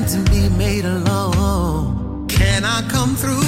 meant to be made alone. Can I come through?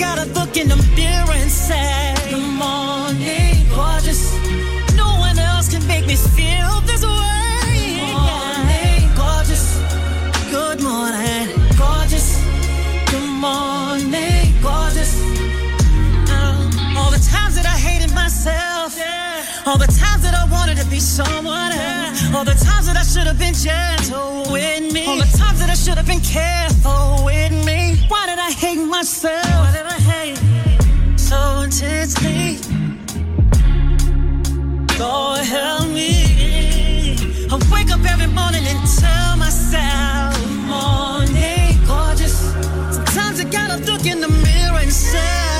You gotta look in the mirror and say, Good morning, gorgeous. No one else can make me feel this way. Good morning, gorgeous. Good morning, gorgeous. Good morning, gorgeous. Um, all the times that I hated myself. All the times that I wanted to be someone else. All the times that I should have been gentle with me. All the times that I should have been careful with me. Why did I hate myself? Why did I hate so intensely? Lord help me. I wake up every morning and tell myself, morning, gorgeous. Sometimes I gotta look in the mirror and say,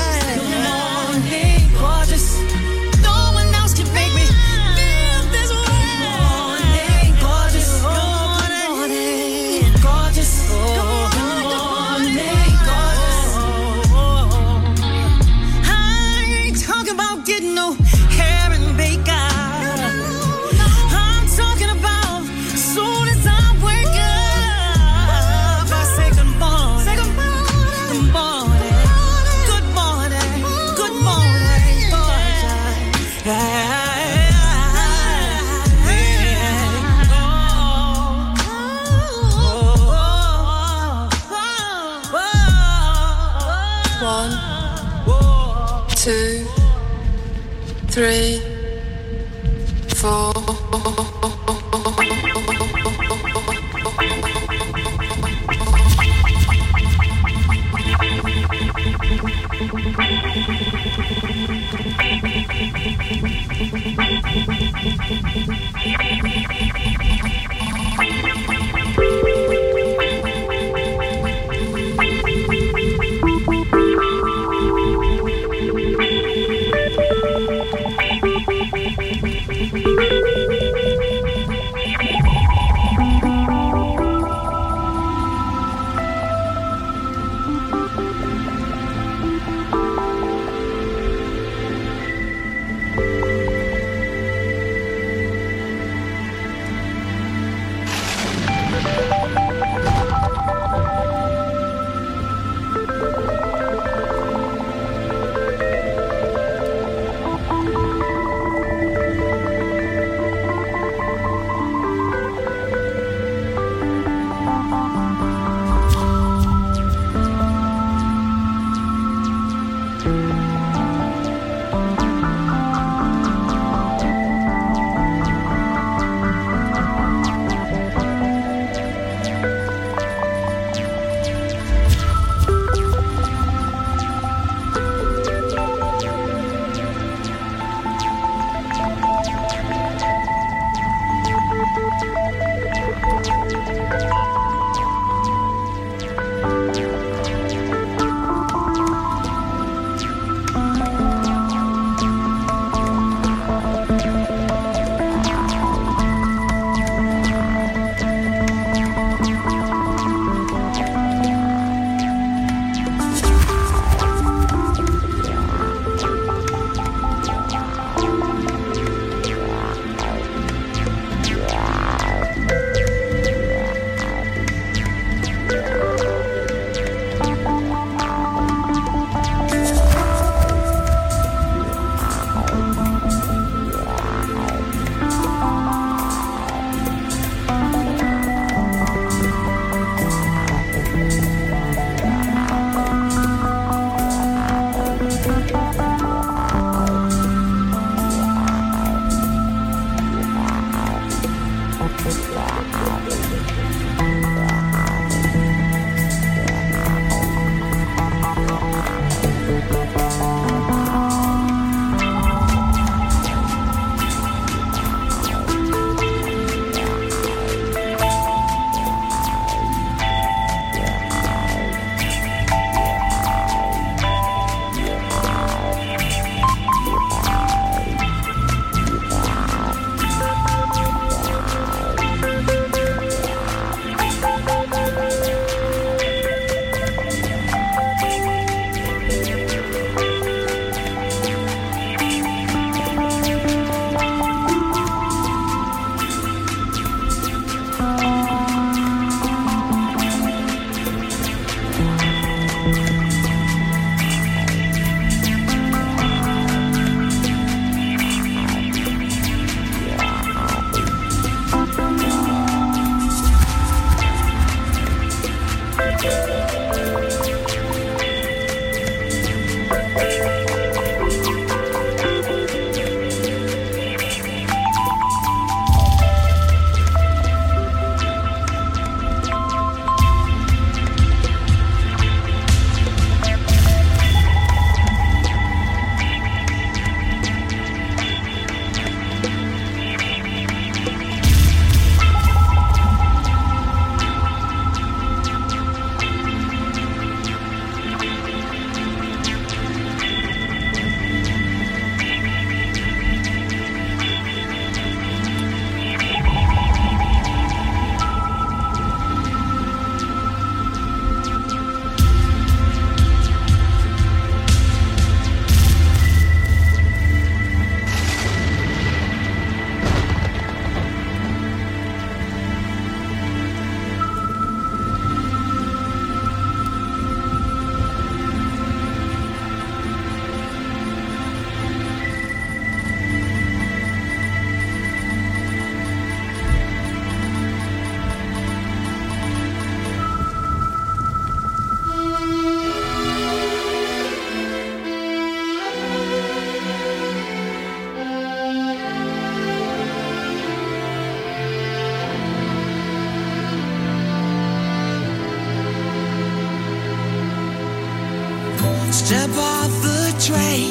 Train,